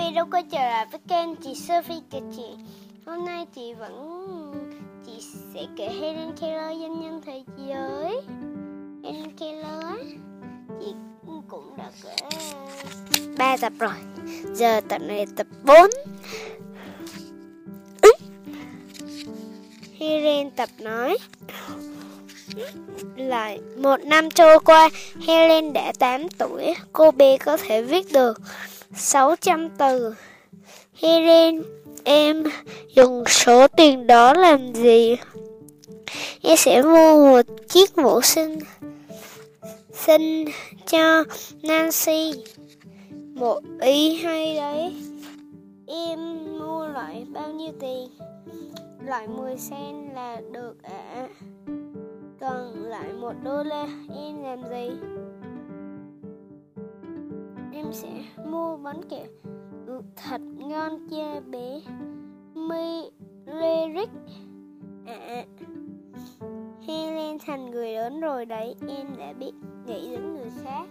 Kobe đâu có trở lại với kênh chị Sophie của chị. Hôm nay chị vẫn, chị sẽ kể Helen Keller danh nhân thế giới. Helen Keller chị cũng đã kể. Ba tập rồi, giờ tập này tập 4 Helen tập nói, lại một năm trôi qua, Helen đã 8 tuổi, cô bé có thể viết được 600 từ. Helen, em dùng số tiền đó làm gì? Em sẽ mua một chiếc mũ sinh xin cho Nancy. Một ý hay đấy. Em mua loại bao nhiêu tiền? Loại 10 sen là được ạ. À. còn lại một đô la, em làm gì? Em sẽ mua bánh kẹo thật ngon cho bé mi lyric à, à. Helen thành người lớn rồi đấy, em đã biết nghĩ đến người khác.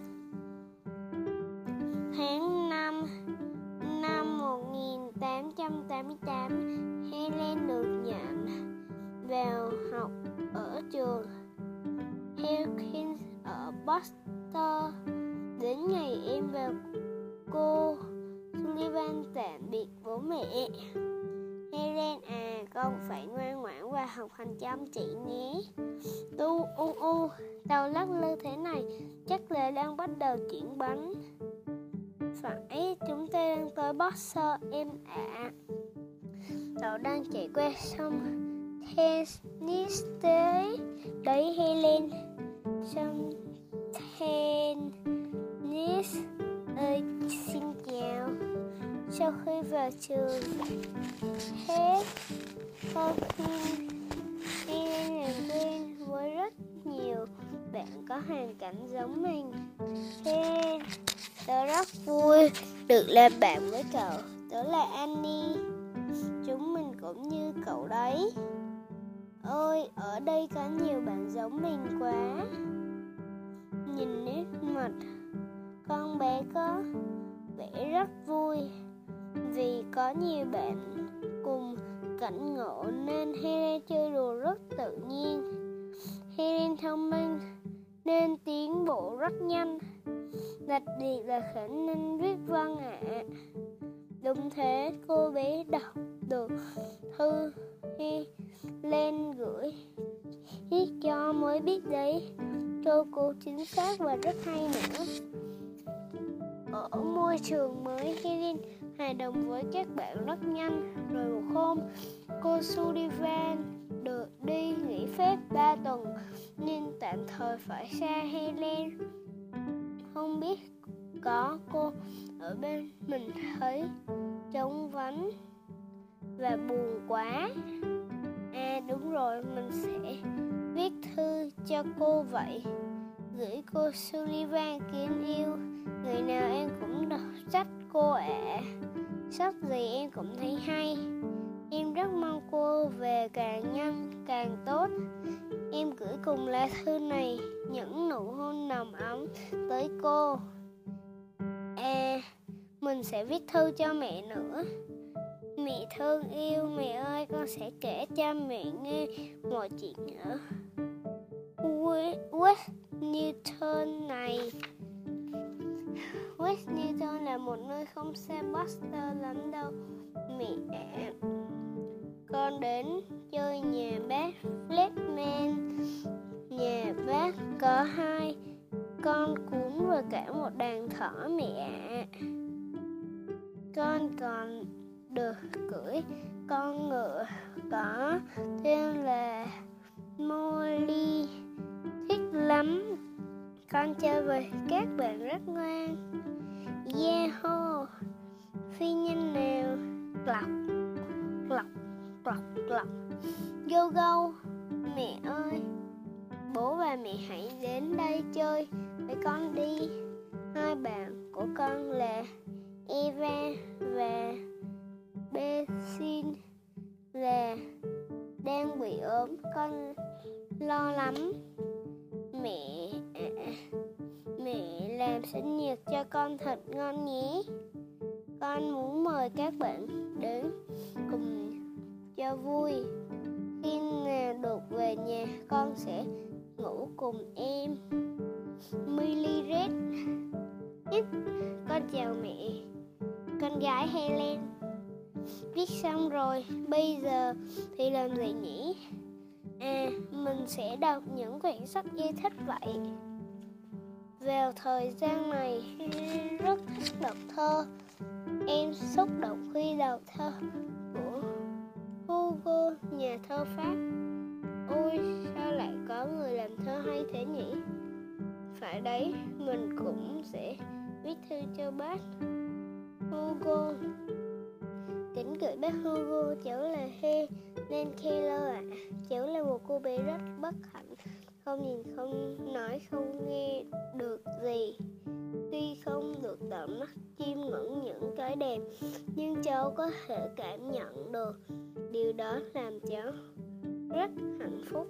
Tháng 5 năm 1888 Helen được nhận vào học ở trường Hawkins ở Boston đến ngày em và cô Sullivan tạm biệt bố mẹ. Helen à con phải ngoan ngoãn và học hành chăm chỉ nhé. Tu, u u Tàu lắc lư thế này, Chắc là đang bắt đầu chuyển bánh. Phải, chúng ta đang tới Boxer em ạ. À. Tàu đang chạy qua sông Tennis tới Đấy, Helen. Sông Tennis ơi, xin chào. Sau khi vào trường, hết sau khi đi làm quen với rất nhiều bạn có hoàn cảnh giống mình. Thế tớ rất vui được làm bạn với cậu. Tớ là Annie. Chúng mình cũng như cậu đấy. Ôi, ở đây có nhiều bạn giống mình quá. Nhìn nét mặt con bé có vẻ rất vui vì có nhiều bạn cùng cảnh ngộ nên Helen chơi đùa rất tự nhiên. Helen thông minh nên tiến bộ rất nhanh, đặc biệt là khả năng viết văn ạ. À. Đúng thế, cô bé đọc được thư hay lên gửi viết cho mới biết đấy. Câu cô chính xác và rất hay nữa. Ở môi trường mới, Helen hòa đồng với các bạn rất nhanh. Rồi một hôm, cô Sullivan được đi nghỉ phép 3 tuần nên tạm thời phải xa Helen. Không biết có cô ở bên mình thấy trống vắng và buồn quá. À đúng rồi, mình sẽ viết thư cho cô vậy. Gửi cô Sullivan kính yêu, ngày nào em cũng đọc sách cô ạ. À. Sách gì em cũng thấy hay. Em rất mong cô về càng nhanh càng tốt. Em gửi cùng lá thư này những nụ hôn nồng ấm tới cô. À, mình sẽ viết thư cho mẹ nữa. Mẹ thương yêu, mẹ ơi, con sẽ kể cho mẹ nghe mọi chuyện nữa. như Newton này West Newton là một nơi không xa Boston lắm đâu. Mẹ ạ Con đến chơi nhà bác Fletman Nhà bác có hai con cún và cả một đàn thỏ, mẹ. Con còn được cưỡi con ngựa có tên là Molly. Thích lắm. Con chơi với các bạn rất ngoan. Yeho Phi nhân nào lọc lọc lọc lọc Go go Mẹ ơi. Bố và mẹ hãy đến đây chơi với con đi. Hai bạn của con là Eva và Bessin là đang bị ốm. Con lo lắm. Mẹ à, à mẹ làm sinh nhật cho con thật ngon nhé. Con muốn mời các bạn đến cùng cho vui. Khi nào được về nhà, con sẽ ngủ cùng em. Milly Red. Con chào mẹ. Con gái Helen. Viết xong rồi, bây giờ thì làm gì nhỉ? À mình sẽ đọc những quyển sách yêu thích vậy vào thời gian này rất thích đọc thơ. Em xúc động khi đọc thơ của Hugo nhà thơ Pháp. Ôi, sao lại có người làm thơ hay thế nhỉ? Phải đấy, mình cũng sẽ viết thư cho bác Hugo kính gửi bác Hugo cháu là He nên Keller ạ. À. cháu là một cô bé rất bất hạnh không nhìn, không nói, không nghe được gì. Tuy không được tận mắt chiêm ngưỡng những cái đẹp, nhưng cháu có thể cảm nhận được. Điều đó làm cháu rất hạnh phúc.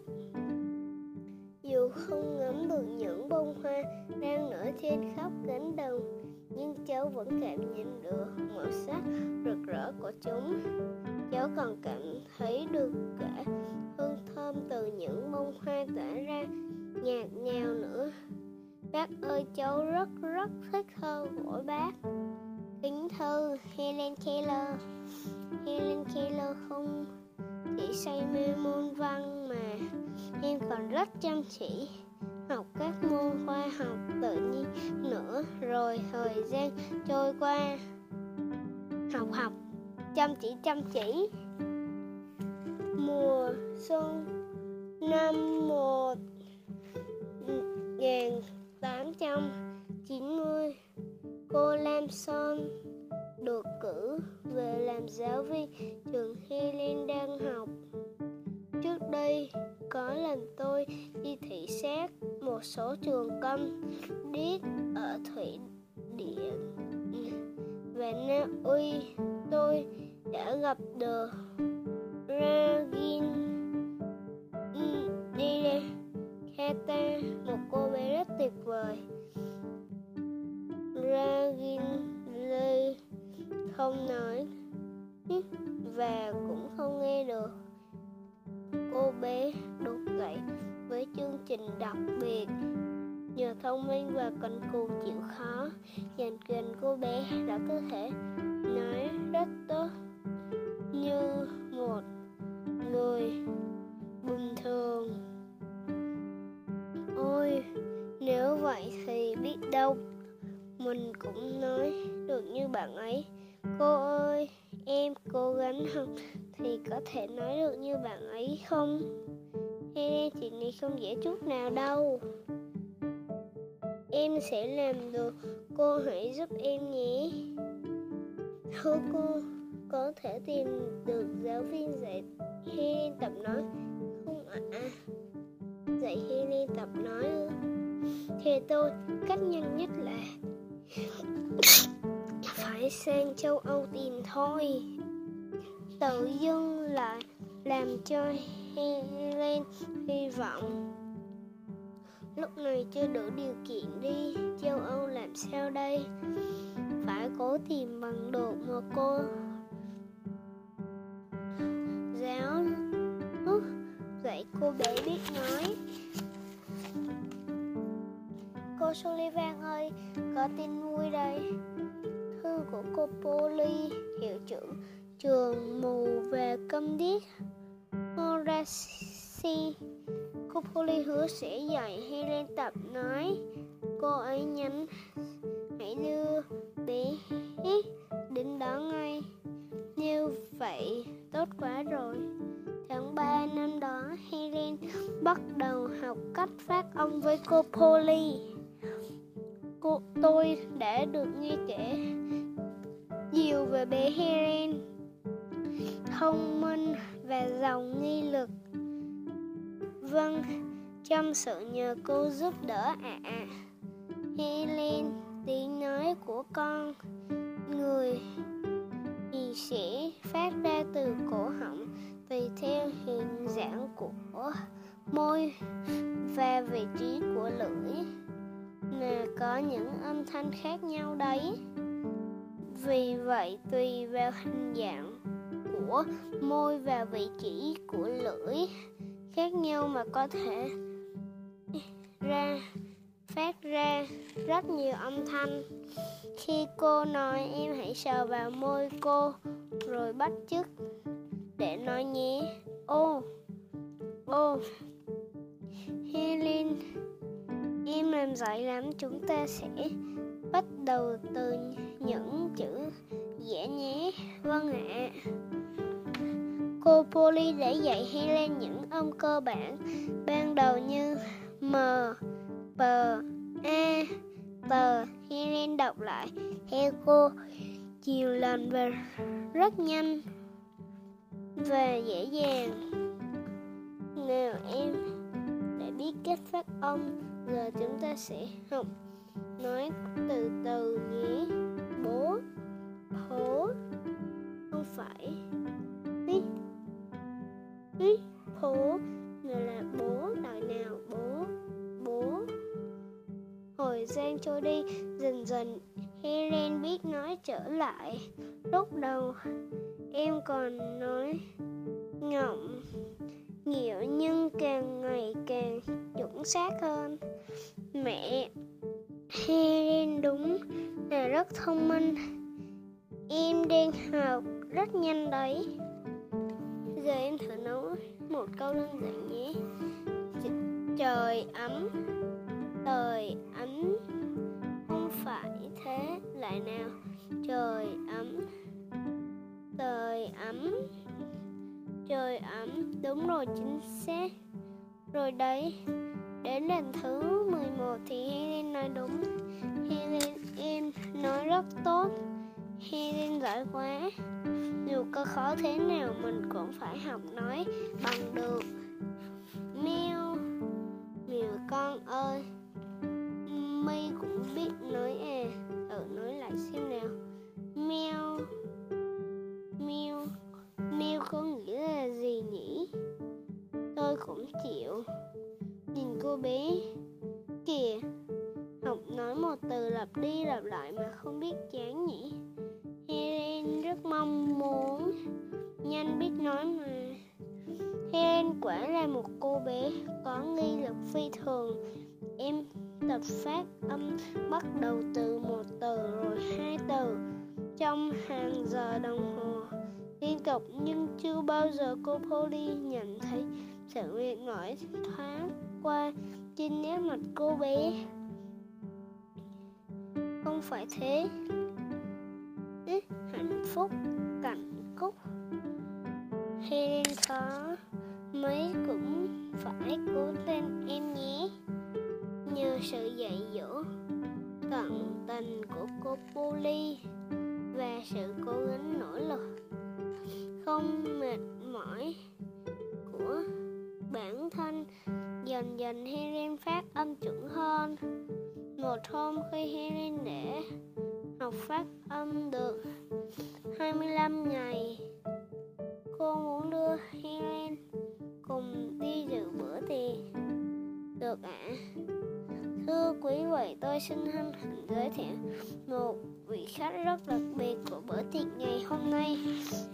Dù không ngắm được những bông hoa đang nở trên khắp cánh đồng, nhưng cháu vẫn cảm nhận được màu sắc rực rỡ của chúng. Cháu còn cảm thấy được cả hương thơm từ những bông hoa tỏa bác ơi, cháu rất rất thích thơ của bác. Kính thư Helen Keller. Helen Keller không chỉ say mê môn văn mà em còn rất chăm chỉ học các môn khoa học tự nhiên nữa. Rồi thời gian trôi qua, học học, chăm chỉ chăm chỉ. Mùa xuân năm một nghìn tám trăm chín mươi cô Lam Son được cử về làm giáo viên trường Helen đang học. Trước đây, có lần tôi đi thị xác một số trường công điếc ở Thụy Điển và Na Uy. Tôi đã gặp được Ragin Hete, một cô bé rất tuyệt vời. Ragin Lê không nói và cũng không nghe được. Cô bé đột dậy với chương trình đặc biệt. Nhờ thông minh và cần cù chịu khó dành quyền cô bé đã có thể nói rất tốt như một người bình thường ôi, nếu vậy thì biết đâu. Mình cũng nói được như bạn ấy. Cô ơi, em cố gắng học thì có thể nói được như bạn ấy không? Hay chuyện này không dễ chút nào đâu. Em sẽ làm được. Cô hãy giúp em nhé. Thưa cô, có thể tìm được giáo viên dạy hay tập nói. Không ạ. à? Dạy hay tập nói Theo thì tôi cách nhanh nhất là phải sang châu Âu tìm thôi. Tự dưng lại làm cho Helen hy vọng. Lúc này chưa đủ điều kiện đi châu Âu làm sao đây? Phải cố tìm bằng được một cô vậy cô bé biết nói. Cô Sullivan ơi, có tin vui đây. Thư của cô Polly, hiệu trưởng trường mù về câm điếc. Horace, cô Polly hứa sẽ dạy Helen tập nói. Cô ấy nhắn, hãy đưa bé đến đó ngay. Như vậy, tốt quá rồi tháng 3 năm đó, Helen bắt đầu học cách phát âm với cô Polly. Cô, tôi đã được nghe kể nhiều về bé Helen. Thông minh và giàu nghi lực. Vâng trong sự nhờ cô giúp đỡ ạ. À. Helen, tiếng nói của con người thì sẽ phát ra từ cổ họng tùy theo hình dạng của môi và vị trí của lưỡi mà có những âm thanh khác nhau đấy. Vì vậy, tùy vào hình dạng của môi và vị trí của lưỡi khác nhau mà có thể ra, phát ra rất nhiều âm thanh. Khi cô nói, em hãy sờ vào môi cô rồi bắt chước để nói nhé. Ô ô Helen em làm giỏi lắm, chúng ta sẽ bắt đầu từ những chữ dễ nhé. Vâng ạ. Cô Polly đã dạy Helen những âm cơ bản ban đầu như m, p a t. Helen đọc lại. Theo cô nhiều lần và rất nhanh và dễ dàng. Nào em, để biết cách phát âm, giờ chúng ta sẽ học. Nói từ từ nhé. Bố hố không phải. Ý ý phố người là bố đợi nào bố? Bố. Hồi gian trôi đi, dần dần Helen biết nói trở lại. Lúc đầu em còn nói ngọng nhiều nhưng càng ngày càng chuẩn xác hơn. Mẹ Helen đúng là rất thông minh. Em đang học rất nhanh đấy. Giờ em thử nói một câu đơn giản nhé. Trời ấm trời ấm. Không phải thế, lại nào. Trời ấm trời ấm. Trời ấm, đúng rồi, chính xác. Rồi đấy, đến lần thứ 11 thì Helen nói đúng. Helen, em nói rất tốt. Helen giỏi quá. Dù có khó thế nào, mình cũng phải học nói bằng được. Mèo vậy mà không biết chán nhỉ? Helen rất mong muốn. Nhanh biết nói mà. Helen quả là một cô bé có nghi lực phi thường. Em tập phát âm bắt đầu từ một từ rồi hai từ. Trong hàng giờ đồng hồ liên tục nhưng chưa bao giờ cô Polly nhận thấy sự mệt mỏi thoáng qua trên nét mặt cô bé không phải thế. Hạnh phúc cảnh cúc Helen khó, mấy cũng phải cố lên em nhé. Nhờ sự dạy dỗ tận tình của cô Polly và sự cố gắng nỗ lực không mệt mỏi của bản thân, dần dần Helen phát âm chuẩn hơn một hôm khi Helen để học phát âm được 25 ngày, cô muốn đưa Helen cùng đi dự bữa tiệc. Được ạ. À? thưa quý vị, tôi xin hân hạnh giới thiệu một vị khách rất đặc biệt của bữa tiệc ngày hôm nay.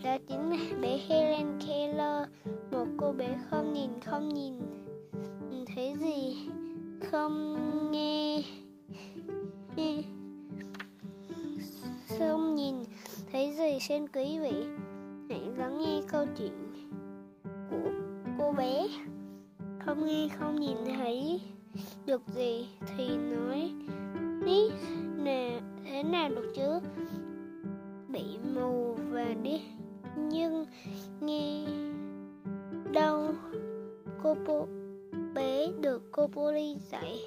Đó chính là bé Helen Keller, một cô bé không nhìn không nhìn. Thấy gì? Không nghe không nhìn, thấy gì xin quý vị hãy lắng nghe câu chuyện của cô bé. Không nghe, không nhìn thấy. Được gì thì nói đi nè, thế nào được chứ? Bị mù và đi. Nhưng nghe đâu cô bố bé được cô Polly dạy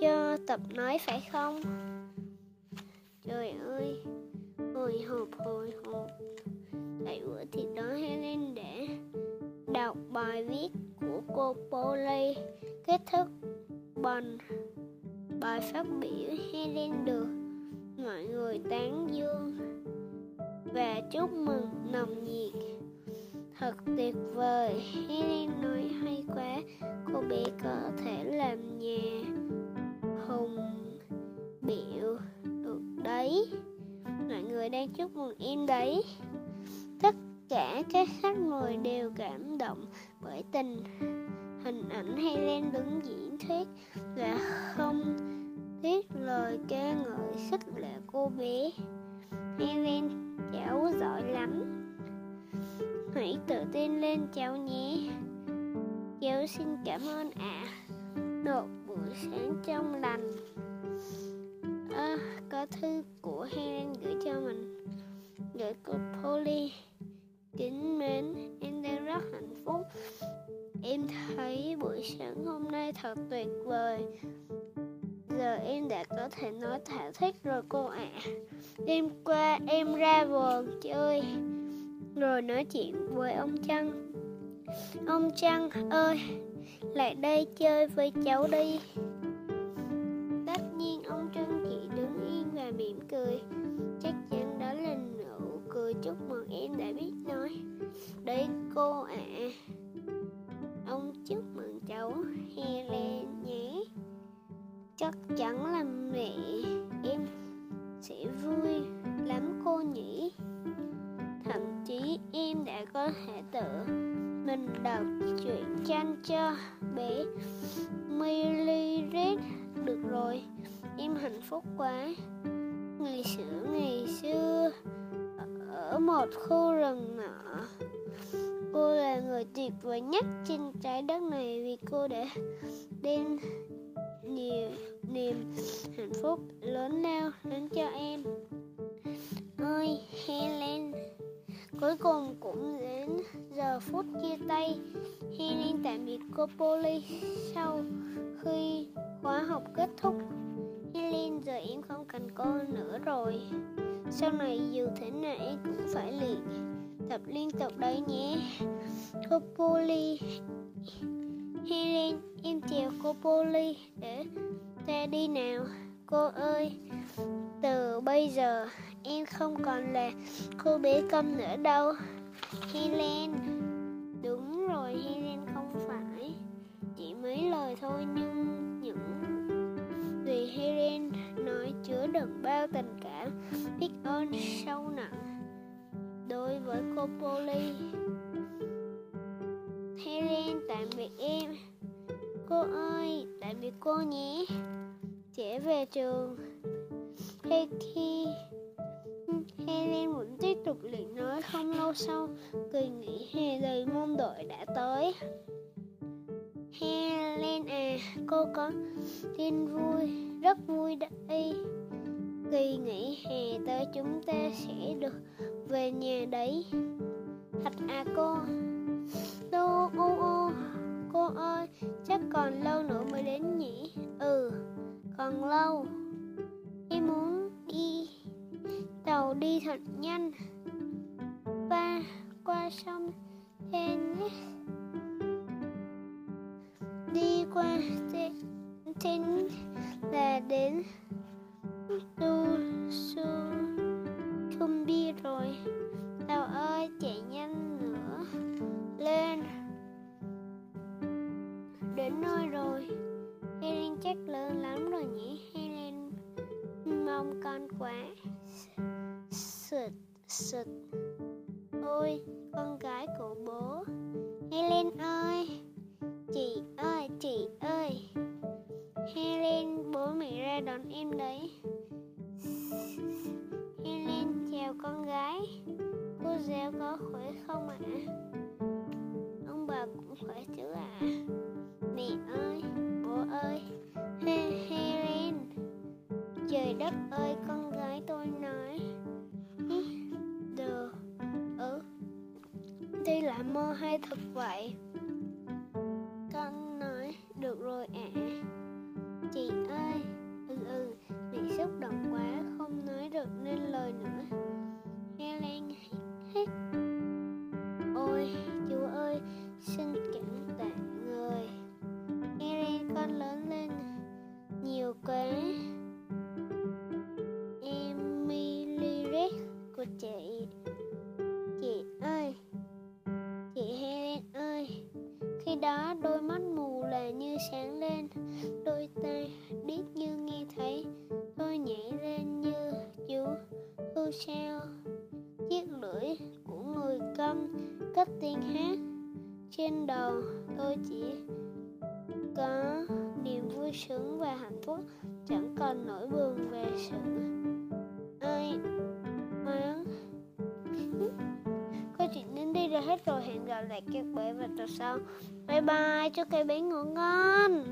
cho tập nói phải không? Trời ơi, hồi hộp hồi hộp. Tại bữa thì đó Helen để đọc bài viết của cô Polly. Kết thúc bằng bài phát biểu Helen được. Mọi người tán dương và chúc mừng nồng nhiệt. Thật tuyệt vời, Helen nói hay quá. Cô bé có thể làm nhà hùng biểu đấy. Mọi người đang chúc mừng em đấy. Tất cả các khách mời đều cảm động bởi tình hình ảnh Helen đứng diễn thuyết và không tiếc lời ca ngợi khích lệ cô bé. Helen cháu giỏi lắm. Hãy tự tin lên cháu nhé. Cháu xin cảm ơn ạ. À. một buổi sáng trong lành à, có thư của Helen gửi cho mình. Gửi cô Polly. Kính mến em đang rất hạnh phúc. Em thấy buổi sáng hôm nay thật tuyệt vời. Giờ em đã có thể nói thả thích rồi cô ạ. À. đêm qua em ra vườn chơi rồi nói chuyện với ông Trăng. Ông Trăng ơi lại đây chơi với cháu đi. Mỉm cười. Chắc chắn đó là nụ cười chúc mừng em đã biết nói. Đấy, cô ạ. À. ông chúc mừng cháu Helen nhé. Chắc chắn là mẹ em sẽ vui lắm cô nhỉ. Thậm chí em đã có thể tự mình đọc truyện tranh cho bé Millie Red được rồi. Em hạnh phúc quá. Một khu rừng nọ cô là người tuyệt vời nhất trên trái đất này vì cô đã đem nhiều niềm hạnh phúc lớn lao đến cho em. Ơi Helen, cuối cùng cũng đến giờ phút chia tay. Helen tạm biệt cô Polly sau khi khóa học kết thúc. Helen, giờ em không cần cô nữa rồi sau này dù thế nào em cũng phải luyện tập liên tục đấy nhé. Cô Polly, Helen, em chào cô Polly để ta đi nào. Cô ơi, từ bây giờ em không còn là cô bé câm nữa đâu. Helen, đúng rồi, Helen không phải. Chỉ mấy lời thôi nhưng bao tình cảm biết ơn sâu nặng đối với cô Polly. Helen tạm biệt em. Cô ơi, tạm biệt cô nhé. Trẻ về trường. Hay khi Helen vẫn tiếp tục luyện nói không lâu sau Kỳ nghỉ hè đầy mong đợi đã tới. Helen à, cô có tin vui, rất vui đây Kỳ nghỉ hè tới chúng ta sẽ được về nhà đấy. Thật à cô. Tô ô ô Cô ơi, chắc còn lâu nữa mới đến nhỉ? Ừ, còn lâu. Em muốn đi Tàu đi thật nhanh. Ba, qua sông Tennis Đi qua trên là đến Tu Su không đi rồi. Tàu ơi, chạy nhanh nữa. Lên. Đến nơi rồi. Helen chắc lớn lắm rồi nhỉ? Helen mong con quá. Sụt sụt Trời đất ơi, con gái tôi nói Được, ừ Đây là mơ hay thật vậy? Con nói, được rồi ạ à. Chị ơi, ừ ừ, mẹ xúc động quá, không nói được nên lời nữa đó, đôi mắt mù là như sáng lên. Đôi tay điếc như nghe thấy, Tôi nhảy lên như chú Hư sao chiếc lưỡi của người câm cất tiếng hát. Trên đầu tôi chỉ có niềm vui sướng và hạnh phúc, chẳng còn nỗi buồn về sự ai oán chuyện hết rồi. Hẹn gặp lại các bạn vào tuần sau. Bye bye, chúc các bé ngủ ngon.